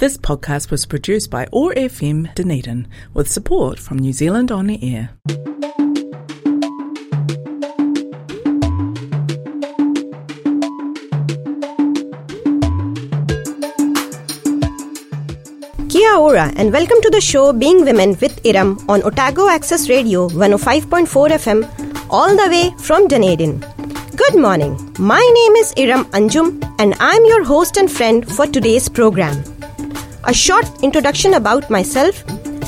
This podcast was produced by OAR FM Dunedin with support from New Zealand On the Air. Kia ora and welcome to the show Being Women with Iram on Otago Access Radio 105.4 FM all the way from Dunedin. Good morning. My name is Iram Anjum and I'm your host and friend for today's program A short introduction about myself.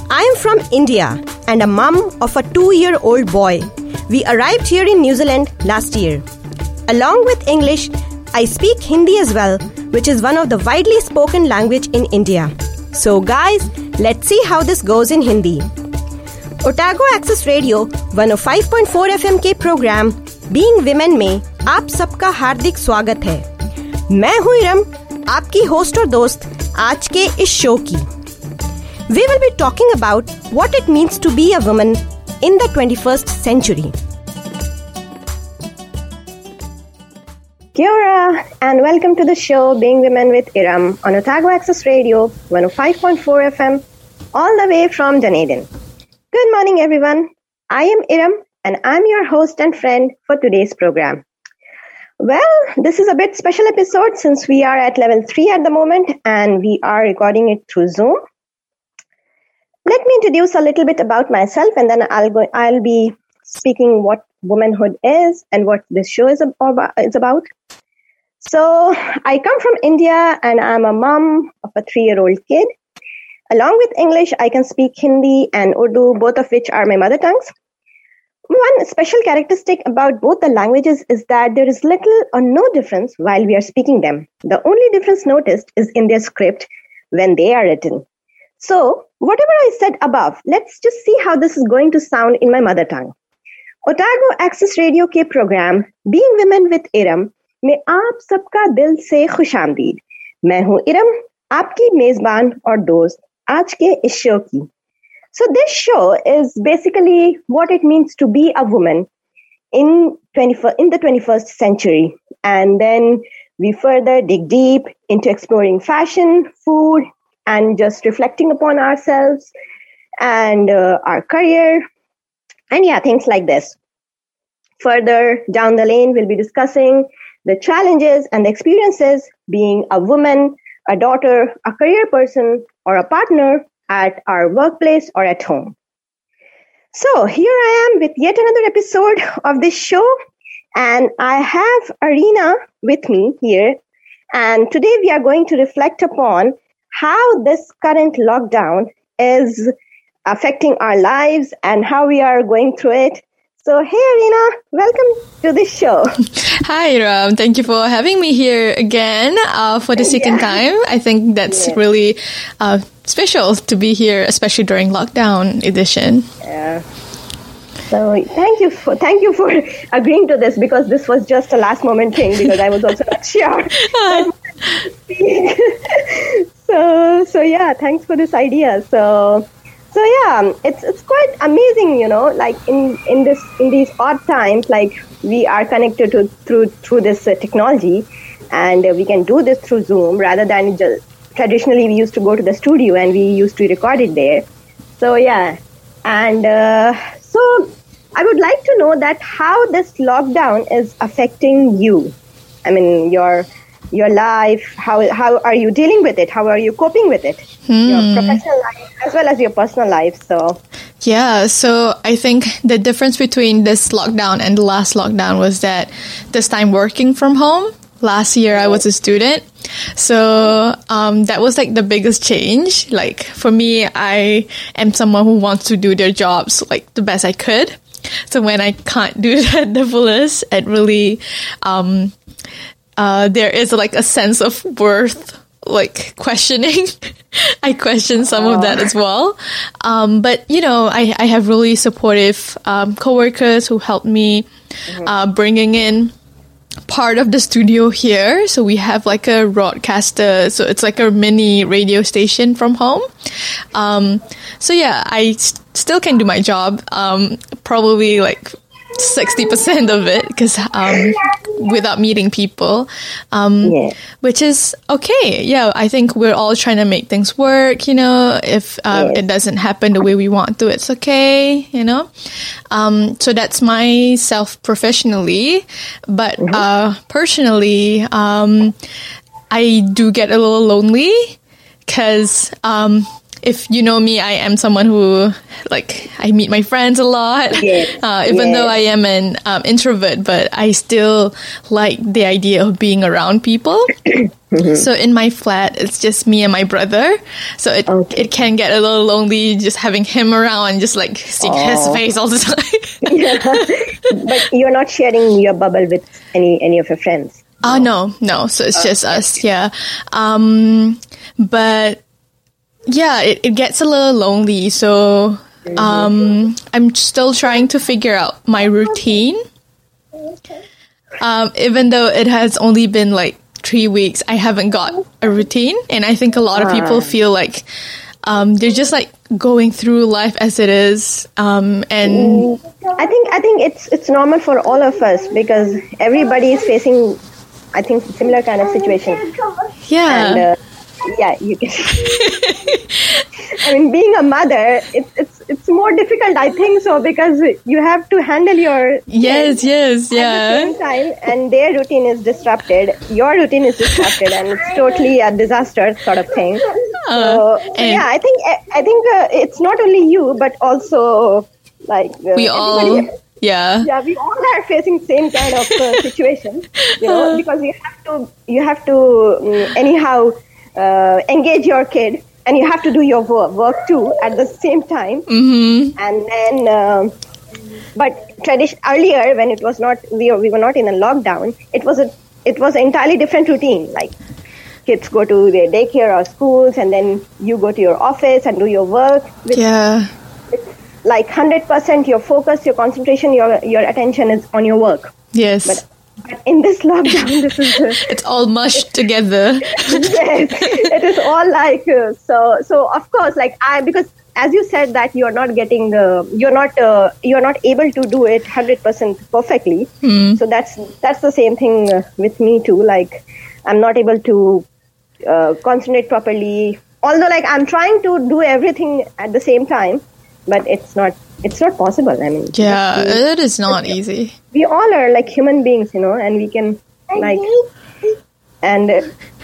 I am from India and a mum of a 2-year-old boy. We arrived here in New Zealand last year. Along with English, I speak Hindi as well, which is one of the widely spoken language in India. So guys, let's see how this goes in Hindi. Otago access radio 105.4 FM के programme being women में आप सबका हार्दिक स्वागत है मैं हूं इरम आपकी host और दोस्त आज के इस शो की we will be talking about what it means to be a woman in the 21st century Kia ora, and welcome to the show Being Women with Iram on Otago Access Radio 105.4 FM, all the way from Dunedin. Good morning, everyone. I am Iram, and I'm your host and friend for today's program. Well, this is a bit special episode since we are at level 3 at the moment and we are recording it through Zoom. Let me introduce a little bit about myself and then I'll go I'll be speaking what womanhood is and what this show is about. So, I come from India and I'm a mom of a 3-year-old kid. Along with English, I can speak Hindi and Urdu, both of which are my mother tongues. One special characteristic about both the languages is that there is little or no difference while we are speaking them. The only difference noticed is in their script when they are written. So, whatever I said above, let's just see how this is going to sound in my mother tongue. Otago access radio के programme being women with Iram में आप सबका दिल से खुश आमदीद मैं हूं इरम आपकी मेजबान और दोस्त आज के इस शो की so this show is basically what it means to be a woman in 21st, in the 21st century. And then we further dig deep into exploring fashion, food, and just reflecting upon ourselves and uh, our career. And yeah, things like this. Further down the lane, we'll be discussing the challenges and the experiences being a woman, a daughter, a career person, or a partner at our workplace or at home. So here I am with yet another episode of this show, and I have Arina with me here. And today we are going to reflect upon how this current lockdown is affecting our lives and how we are going through it. So, hey, Arina, welcome to the show. Hi, Iram. Thank you for having me here again uh, for the second Yeah. time. I think that's Yeah. really uh, special to be here, especially during lockdown edition. Yeah. So thank you for thank you for agreeing to this because this was just a last moment thing because I was also not sure. so so yeah, thanks for this idea. So so yeah, it's it's quite amazing, you know, like in in this in these odd times, like we are connected to through through this uh, technology, and uh, we can do this through Zoom rather than just traditionally we used to go to the studio and we used to record it there. So yeah, and uh, so I would like to know that how this lockdown is affecting you. I mean your your life. How how are you dealing with it? How are you coping with it? Your professional life as well as your personal life. So Yeah, so I think the difference between this lockdown and the last lockdown was that this time working from home. Last year I was a student. So um, that was like the biggest change. Like for me, I am someone who wants to do their jobs like the best I could. So when I can't do that the fullest, it really um, uh, there is like a sense of worth like questioning. I question some of that as well. Um, but you know, I, I have really supportive um, coworkers who helped me uh, bringing in part of the studio here. So we have like a broadcaster. So it's like a mini radio station from home. Um, so yeah, I s- still can do my job. Um, probably like 60% of it because um, without meeting people, um, Yeah. which is okay. Yeah, I think we're all trying to make things work. You know, if uh, Yes. it doesn't happen the way we want to, it's okay. You know, um, so that's myself professionally, but uh, personally, um, I do get a little lonely because um, if you know me, I am someone who like I meet my friends a lot. Yes, Uh, even yes. though I am an um, introvert, but I still like the idea of being around people. So in my flat, it's just me and my brother. So it Okay. it can get a little lonely just having him around and just like seeing his face all the time. but you're not sharing your bubble with any any of your friends. Oh no, no. So it's just us, yeah. Um, but yeah, it, it gets a little lonely. So um, I'm still trying to figure out my routine. Um, even though it has only been like three weeks, I haven't got a routine, and I think a lot of people feel like um, they're just like going through life as it is, um, and I think I think it's it's normal for all of us because everybody is facing, I think, similar kind of situation. yeah. And uh, yeah, you can. I mean, being a mother, it's it's it's more difficult, I think, so because you have to handle your yes, yes, at the same time, and their routine is disrupted. Your routine is disrupted, and it's totally a disaster sort of thing. So, so yeah, I think I think uh, it's not only you, but also like uh, We all, everybody- yeah. yeah, we all are facing same kind of uh, situation, you know, because you have to you have to um, anyhow uh, engage your kid, and you have to do your work, work too at the same time, mm-hmm. and then. Um, but tradition earlier, when it was not we were, we were not in a lockdown, it was a it was an entirely different routine. Like kids go to their daycare or schools, and then you go to your office and do your work. With Yeah. like hundred percent, your focus, your concentration, your your attention is on your work. Yes. But but in this lockdown, this is it's all mushed together. yes, it is all like uh, so. So of course, like I because as you said that you're not getting uh, you're not uh, you're not able to do it hundred percent perfectly. So that's that's the same thing uh, with me too. Like I'm not able to uh, concentrate properly. Although like I'm trying to do everything at the same time, but it's not it's not possible. I mean, yeah, it is not easy. we all are like human beings, you know, and we can like and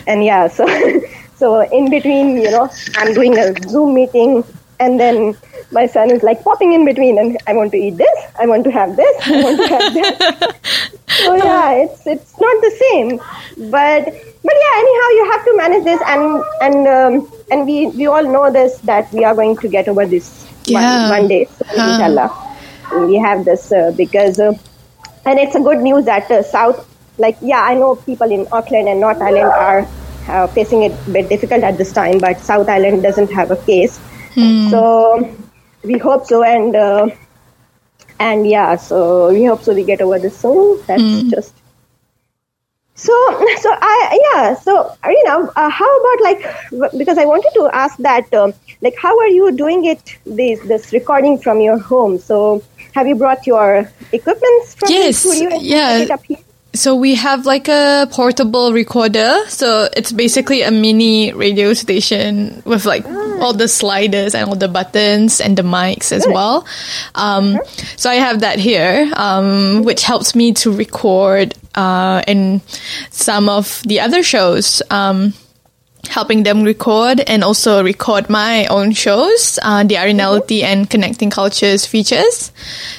and yeah, so so in between, you know, I'm doing a Zoom meeting, and then my son is like popping in between, and I want to eat this, I want to have this, I want to have that. so yeah, it's it's not the same, but but yeah, anyhow, you have to manage this, and and um, and we we all know this that we are going to get over this Yeah. one, one day, so, Huh. inshallah. We have this uh, because. Uh, and it's a good news that uh, South, like yeah, I know people in Auckland and North Island are uh, facing it a bit difficult at this time, but South Island doesn't have a case. So we hope so, and uh, and yeah, so we hope so we get over this soon. That's just. So, so I yeah. So Arina, uh, how about like because I wanted to ask that um, like how are you doing it this this recording from your home? So have you brought your equipments from Yes, the studio? yeah. it up here? So we have like a portable recorder. So it's basically a mini radio station with like all the sliders and all the buttons and the mics as well. Um, so I have that here, um, which helps me to record uh, in some of the other shows. Um, helping them record and also record my own shows, uh, the Arinality and Connecting Cultures features.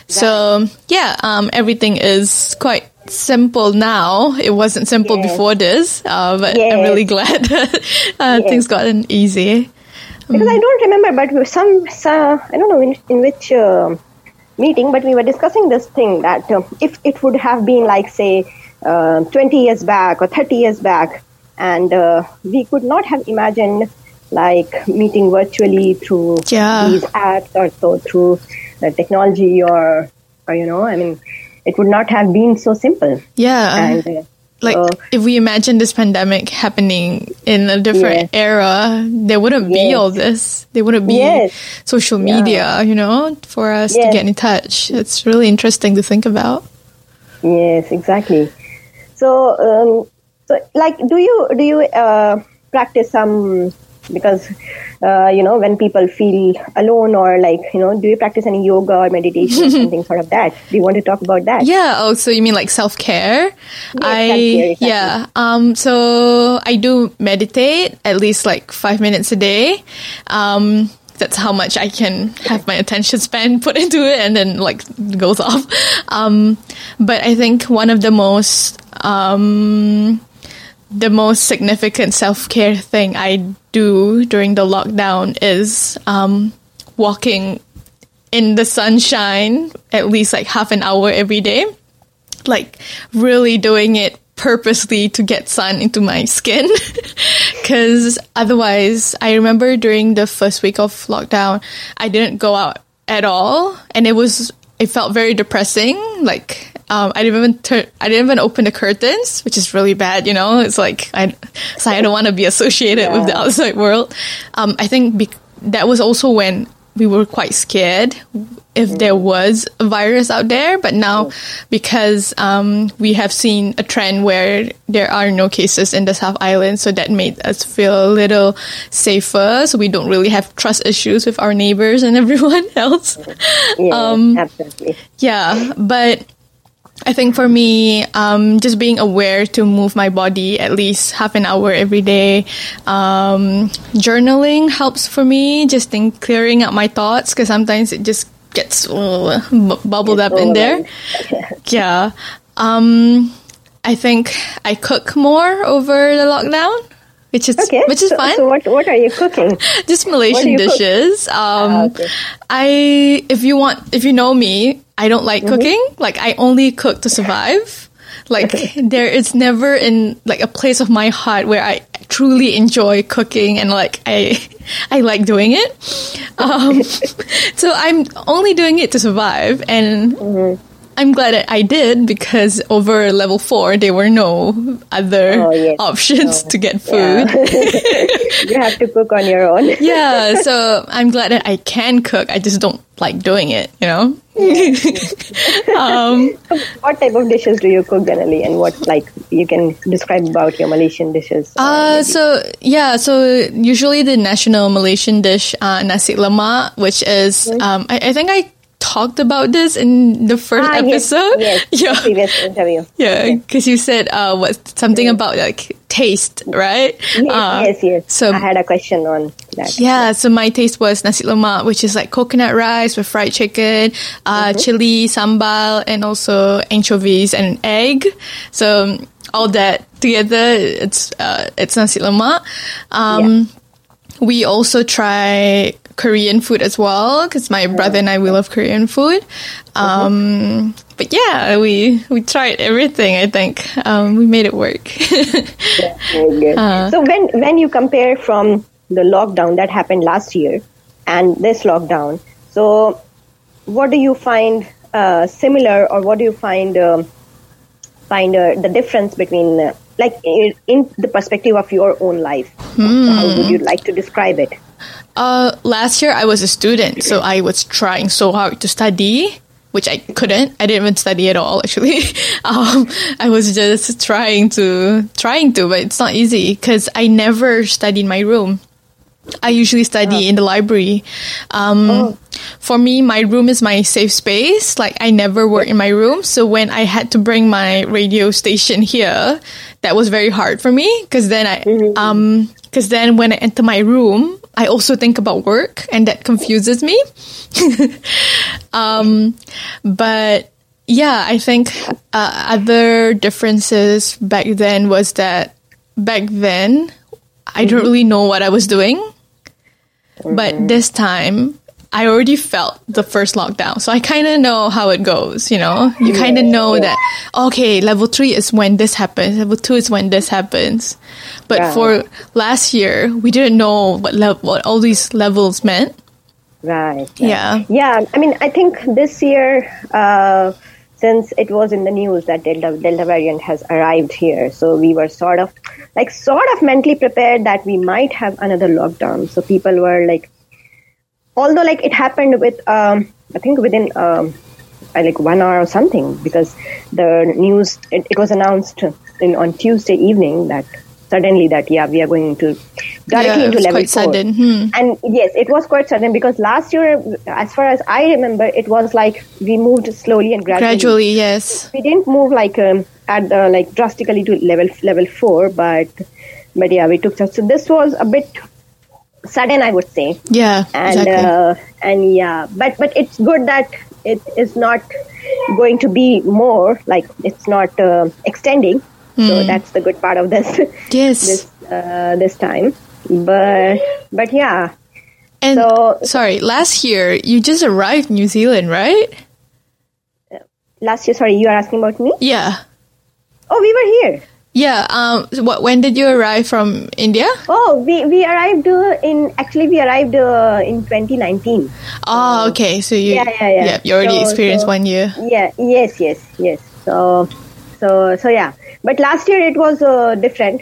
So yeah, um, everything is quite simple now. It wasn't simple Yes. before this, uh, but I'm really glad that uh, things gotten easy. Because I don't remember, but some, some I don't know in, in which uh, meeting, but we were discussing this thing that uh, if it would have been like say uh, 20 years back or 30 years back, and uh, we could not have imagined like meeting virtually through Yeah. these apps or so through the technology or or you know, I mean, it would not have been so simple. Yeah. and uh, like So- if we imagine this pandemic happening in a different era, there wouldn't be all this. There wouldn't be Yes. social media, you know, for us to get in touch. It's really interesting to think about. Yes, exactly. So, um, so like, do you do you uh, practice some because uh, you know when people feel alone or like you know do you practice any yoga or meditation or something sort of that? Do you want to talk about that? Yeah. Oh, so you mean like self care? I self-care, exactly. yeah. Um. So I do meditate at least like five minutes a day. Um. That's how much I can have my attention span put into it, and then like goes off. Um. But I think one of the most um the most significant self care thing I do during the lockdown is um walking in the sunshine at least like half an hour every day. Like really doing it purposely to get sun into my skin. Cause otherwise, I remember during the first week of lockdown, I didn't go out at all. And it was, it felt very depressing. Like, um, I didn't even turn, I didn't even open the curtains, which is really bad, you know? It's like, I, so I don't want to be associated with the outside world. Um, I think bec- that was also when we were quite scared if there was a virus out there. But now, because um, we have seen a trend where there are no cases in the South Island, so that made us feel a little safer. So we don't really have trust issues with our neighbors and everyone else. Yeah, Um, absolutely. Yeah, but I think for me, um, just being aware to move my body at least half an hour every day. Um, journaling helps for me, just in clearing out my thoughts because sometimes it just gets uh, bu- bubbled up in there. Yeah. Um, I think I cook more over the lockdown, which is Okay, which is so, fun So, what what are you cooking? just Malaysian dishes. Um, Ah, okay. I if you want if you know me, I don't like Mm-hmm. cooking. Like I only cook to survive. Like there is never in like a place of my heart where I truly enjoy cooking and like I I like doing it. Um, so I'm only doing it to survive and Mm-hmm. I'm glad that I did because over level four there were no other Oh, yes. options to get food. you have to cook on your own. yeah, so I'm glad that I can cook. I just don't like doing it, you know? um, What type of dishes do you cook generally, and what like you can describe about your Malaysian dishes? uh, so yeah, so usually the national Malaysian dish, uh, nasi lemak, which is, um, I, I think I talked about this in the first Ah, episode. yes, yeah. previous interview. Yeah, because you said uh, what something about like taste, right? Yes, Uh, yes, yes. So I had a question on that. Yeah, so my taste was nasi lemak, which is like coconut rice with fried chicken, uh, chili, sambal, and also anchovies and egg. So all that together, it's uh, it's nasi lemak. Um, We also try Korean food as well because my brother and I we love Korean food. Um, But yeah, we we tried everything. I think um, we made it work. Very good. Uh. so when when you compare from the lockdown that happened last year and this lockdown, so what do you find uh, similar, or what do you find um, find uh, the difference between uh, like in, the perspective of your own life? So how would you like to describe it? Uh, last year I was a student, so I was trying so hard to study, which I couldn't. I didn't even study at all, actually. Um, I was just trying to, trying to, but it's not easy because I never study in my room. I usually study in the library. Um, For me, my room is my safe space. Like I never work in my room, so when I had to bring my radio station here, that was very hard for me because then I, um, because then when I enter my room, I also think about work, and that confuses me. um, but yeah, I think uh, other differences back then was that back then I don't really know what I was doing. But this time, I already felt the first lockdown. So I kind of know how it goes, you know? You kind of know that, okay, level three is when this happens, level two is when this happens. But Yeah. for last year, we didn't know what, level, what all these levels meant. Right. right. Yeah. Yeah. I mean, I think this year, uh, since it was in the news that Delta, Delta variant has arrived here. So we were sort of like sort of mentally prepared that we might have another lockdown. So people were like, although like it happened with, um, I think within um, uh, like one hour or something because the news, it, it was announced in, on Tuesday evening that suddenly that yeah we are going to directly Yeah, into level quite four. sudden. Hmm. And yes, it was quite sudden because last year, as far as I remember, it was like we moved slowly and gradually. Gradually, yes. We didn't move like um, at uh, like drastically to level level four, but but yeah, we took so this was a bit sudden, I would say, Yeah, and exactly. uh, and yeah, but but it's good that it is not going to be more like it's not uh, extending. So that's the good part of this yes. this uh, this time. But but yeah, and so- sorry, last year you just arrived in New Zealand, right? last year. Sorry, you are asking about me. Yeah. Oh, we were here. Yeah. Um. so What? When did you arrive from India? Oh, we we arrived uh, in actually we arrived uh, in 2019. Oh, okay. So you, Yeah, yeah, yeah. you already So- experienced so- one year. Yeah. Yes. Yes. Yes. So so so yeah. But last year it was uh, different,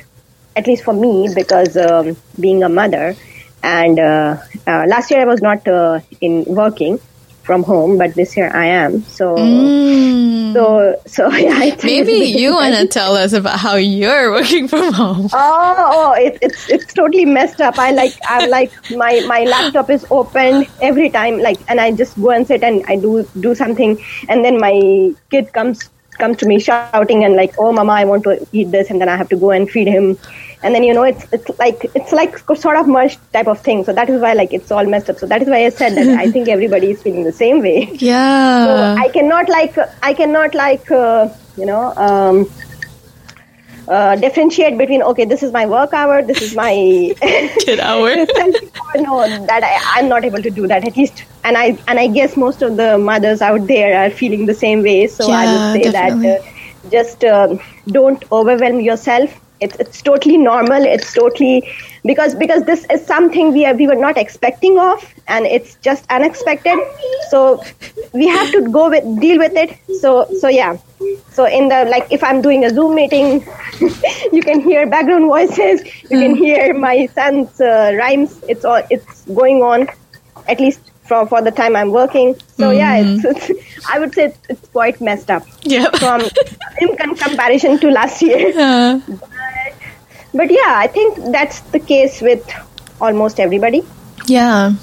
at least for me because um, being a mother, and uh, uh, last year I was not uh, in working from home, but this year I am. So Mm. so so yeah. Maybe it's a bit you want to tell us about how you're working from home. Oh, oh it, it's it's totally messed up. I like I'm like my my laptop is open every time, like, and I just go and sit and I do do something, and then my kid comes comes to me shouting and like, oh, mama, I want to eat this, and then I have to go and feed him, and then you know it's it's like it's like sort of merged type of thing. So that is why like it's all messed up. So that is why I said that I think everybody is feeling the same way. Yeah. So I cannot like I cannot like uh, you know um, uh, differentiate between okay this is my work hour this is my Kid hour. no that I, I'm not able to do that at least and I and I guess most of the mothers out there are feeling the same way so I would say definitely. that uh, just um don't overwhelm yourself it's, it's totally normal. It's totally because because this is something we are we were not expecting of and it's just unexpected. So we have to go with deal with it. So so yeah. So in the like if i'm doing a zoom meeting you can hear background voices. You can hear my son's uh, rhymes. It's all it's going on at least for for the time i'm working. So yeah it's, it's i would say it's, it's quite messed up. Yeah. from in comparison to last year. Uh, but yeah i think that's the case with almost everybody yeah.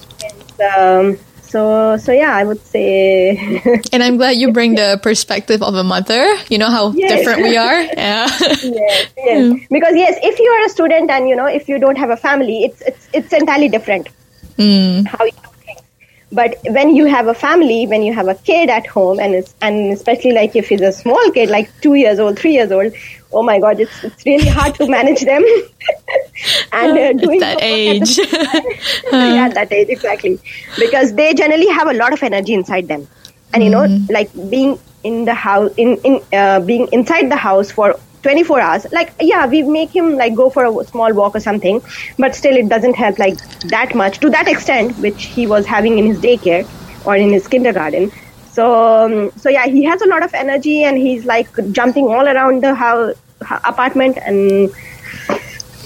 um, so so yeah i would say And I'm glad you bring the perspective of a mother. You know how Yes. different we are. Yeah. yes, yes. Because yes, if you are a student and you know if you don't have a family, it's it's it's entirely different Mm. how you. But when you have a family, when you have a kid at home, and it's and especially like if he's a small kid, like two years old, three years old, oh my god, it's it's really hard to manage them. and uh, doing that so much at the age. yeah, that age exactly, because they generally have a lot of energy inside them, and you know, like being in the house, in in uh, being inside the house for 24 hours. Like, yeah, we make him like go for a small walk or something, but still, it doesn't help like that much to that extent, which he was having in his daycare or in his kindergarten. So, um, so yeah, he has a lot of energy, and he's like jumping all around the house, apartment, and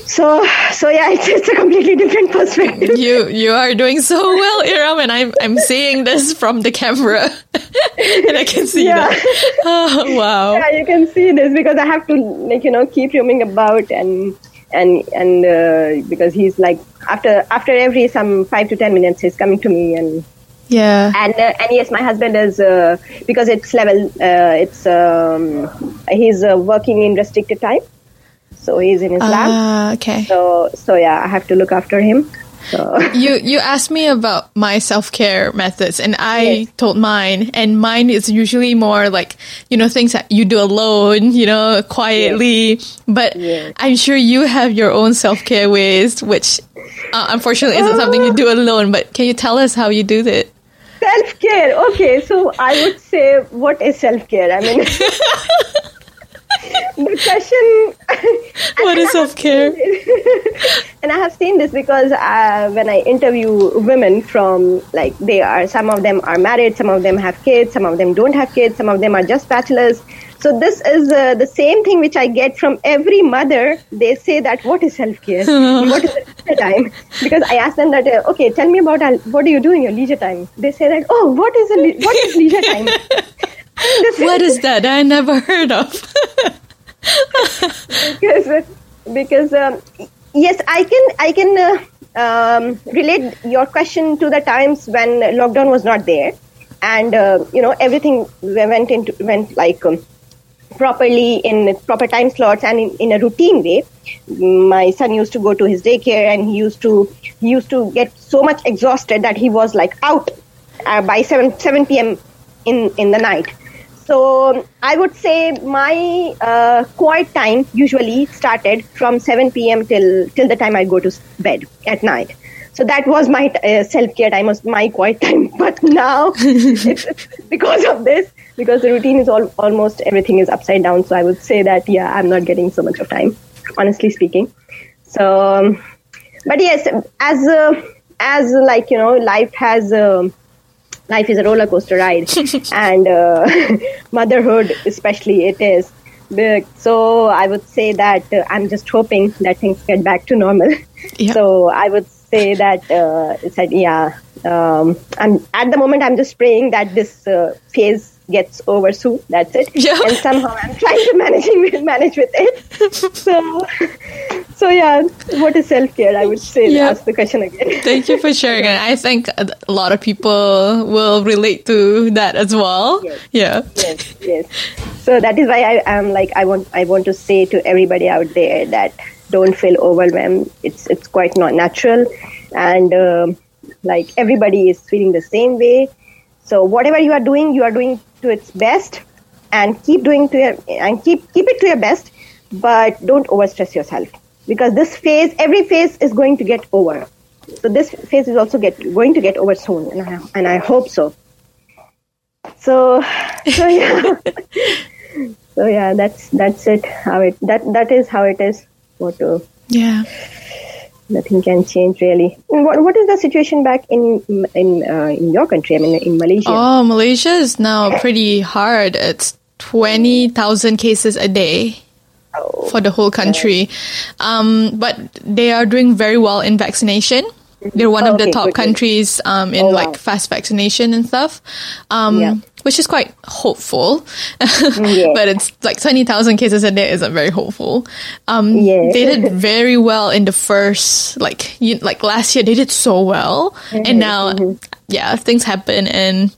so, so yeah, it's, it's a completely different perspective. you you are doing so well, Iram, and I'm I'm seeing this from the camera, and I can see Yeah. that. Oh, wow. yeah, you can see this because I have to like you know keep roaming about and and and uh, because he's like after after every some five to ten minutes he's coming to me and Yeah. and uh, and yes my husband is uh, because it's level uh, it's um, he's uh, working in restricted time so he's in his lab Ah, okay. so so yeah I have to look after him so You you asked me about my self care methods, and I Yes. told mine, and mine is usually more like you know things that you do alone, you know, quietly. But Yes. I'm sure you have your own self care ways, which uh, unfortunately isn't something you do alone. But can you tell us how you do that? Self care. Okay, so I would say, what is self care? I mean, the question. what is self care? and I have seen this because uh, when I interview women from like they are some of them are married, some of them have kids, some of them don't have kids, some of them are just bachelors. So this is uh, the same thing which I get from every mother. They say that what is self care? what is leisure time? Because I ask them that uh, okay, tell me about uh, what do you do in your leisure time? They say that oh, what is a le- what is leisure time? What is that? I never heard of. because because um, yes, I can I can uh, um, relate your question to the times when lockdown was not there, and uh, you know everything went into went like. Um, properly in proper time slots and in, in a routine way my son used to go to his daycare and he used to he used to get so much exhausted that he was like out uh, by 7 7 p.m in in the night so I would say my uh, quiet time usually started from 7 p.m. till till the time I go to bed at night. So that was my uh, self care time, was my quiet time. But now, because of this, because the routine is all almost everything is upside down. So I would say that yeah, I'm not getting so much of time, honestly speaking. So, um, but yes, as uh, as like you know, life has. Um, life is a roller coaster ride, and uh, motherhood, especially, it is. So I would say that uh, I'm just hoping that things get back to normal. Yeah. So I would say that uh, it's like yeah. Um, I'm at the moment. I'm just praying that this uh, phase gets over soon. That's it. Yeah. And somehow I'm trying to manage manage with it. So, so yeah. What is self care? I would say. Yeah. Ask the question again. Thank you for sharing. And I think a lot of people will relate to that as well. Yes. Yeah. Yes. Yes. So that is why I am like I want I want to say to everybody out there that don't feel overwhelmed. It's it's quite not natural, and uh, like everybody is feeling the same way. So whatever you are doing, you are doing to its best and keep doing to your and keep keep it to your best but don't overstress yourself. Because this phase every phase is going to get over. So this phase is also get going to get over soon and I, and I hope so. So so yeah. So yeah that's that's it how it that that is how it is what to yeah nothing can change really. What what is the situation back in in uh, in your country? I mean, in Malaysia. Oh, Malaysia is now pretty hard. It's twenty thousand cases a day. Oh, for the whole country, um, but they are doing very well in vaccination. They're one oh, of the top good, countries um, in oh, like wow. fast vaccination and stuff. Um, yeah which is quite hopeful. yeah. but it's like 20,000 cases a day isn't very hopeful. Um, yeah. they did very well in the first, like, you, like last year, they did so well. Mm-hmm, and now, mm-hmm. yeah, things happen and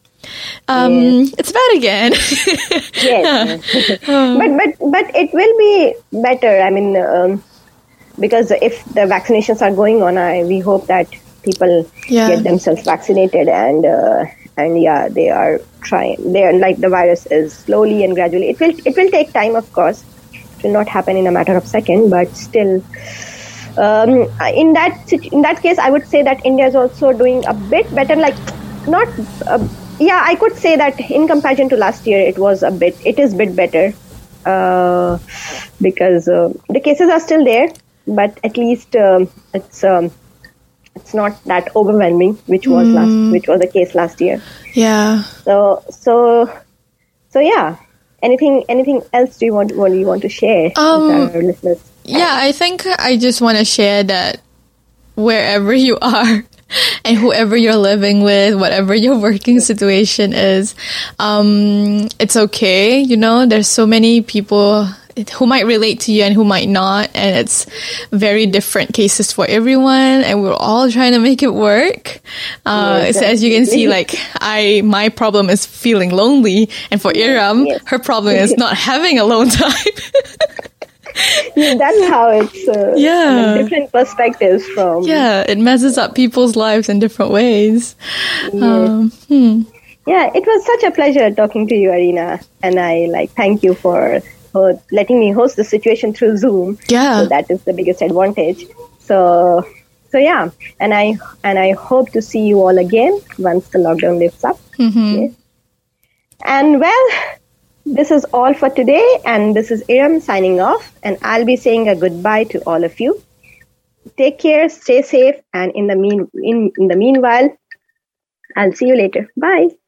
um, it's bad again. yes. but, but, but it will be better. I mean, um, because if the vaccinations are going on, I, we hope that people yeah. get themselves vaccinated and, uh, and yeah, they are trying. They are like the virus is slowly and gradually. It will it will take time, of course. It will not happen in a matter of second, but still. Um, in that in that case, I would say that India is also doing a bit better. Like, not uh, yeah, I could say that in comparison to last year, it was a bit. It is a bit better uh, because uh, the cases are still there, but at least um, it's um, it's not that overwhelming, which was mm. last, which was the case last year. Yeah. So so so yeah. Anything anything else do you want what do you want to share um, with our listeners? Yeah, I think I just want to share that wherever you are and whoever you're living with, whatever your working situation is, um, it's okay. You know, there's so many people who might relate to you and who might not. And it's very different cases for everyone. And we're all trying to make it work. Uh, yeah, so as you can see, like I, my problem is feeling lonely. And for Iram, yes. her problem is not having alone time. yeah, that's how it's uh, yeah different perspectives from yeah it messes up people's lives in different ways um, hmm. yeah it was such a pleasure talking to you arina and i like thank you for letting me host the situation through Zoom. Yeah, so that is the biggest advantage. So so yeah, and I and I hope to see you all again once the lockdown lifts up. Mm-hmm. And well, this is all for today, and this is Iram signing off, and I'll be saying a goodbye to all of you. Take care, stay safe, and in the mean in, in the meanwhile, I'll see you later. Bye.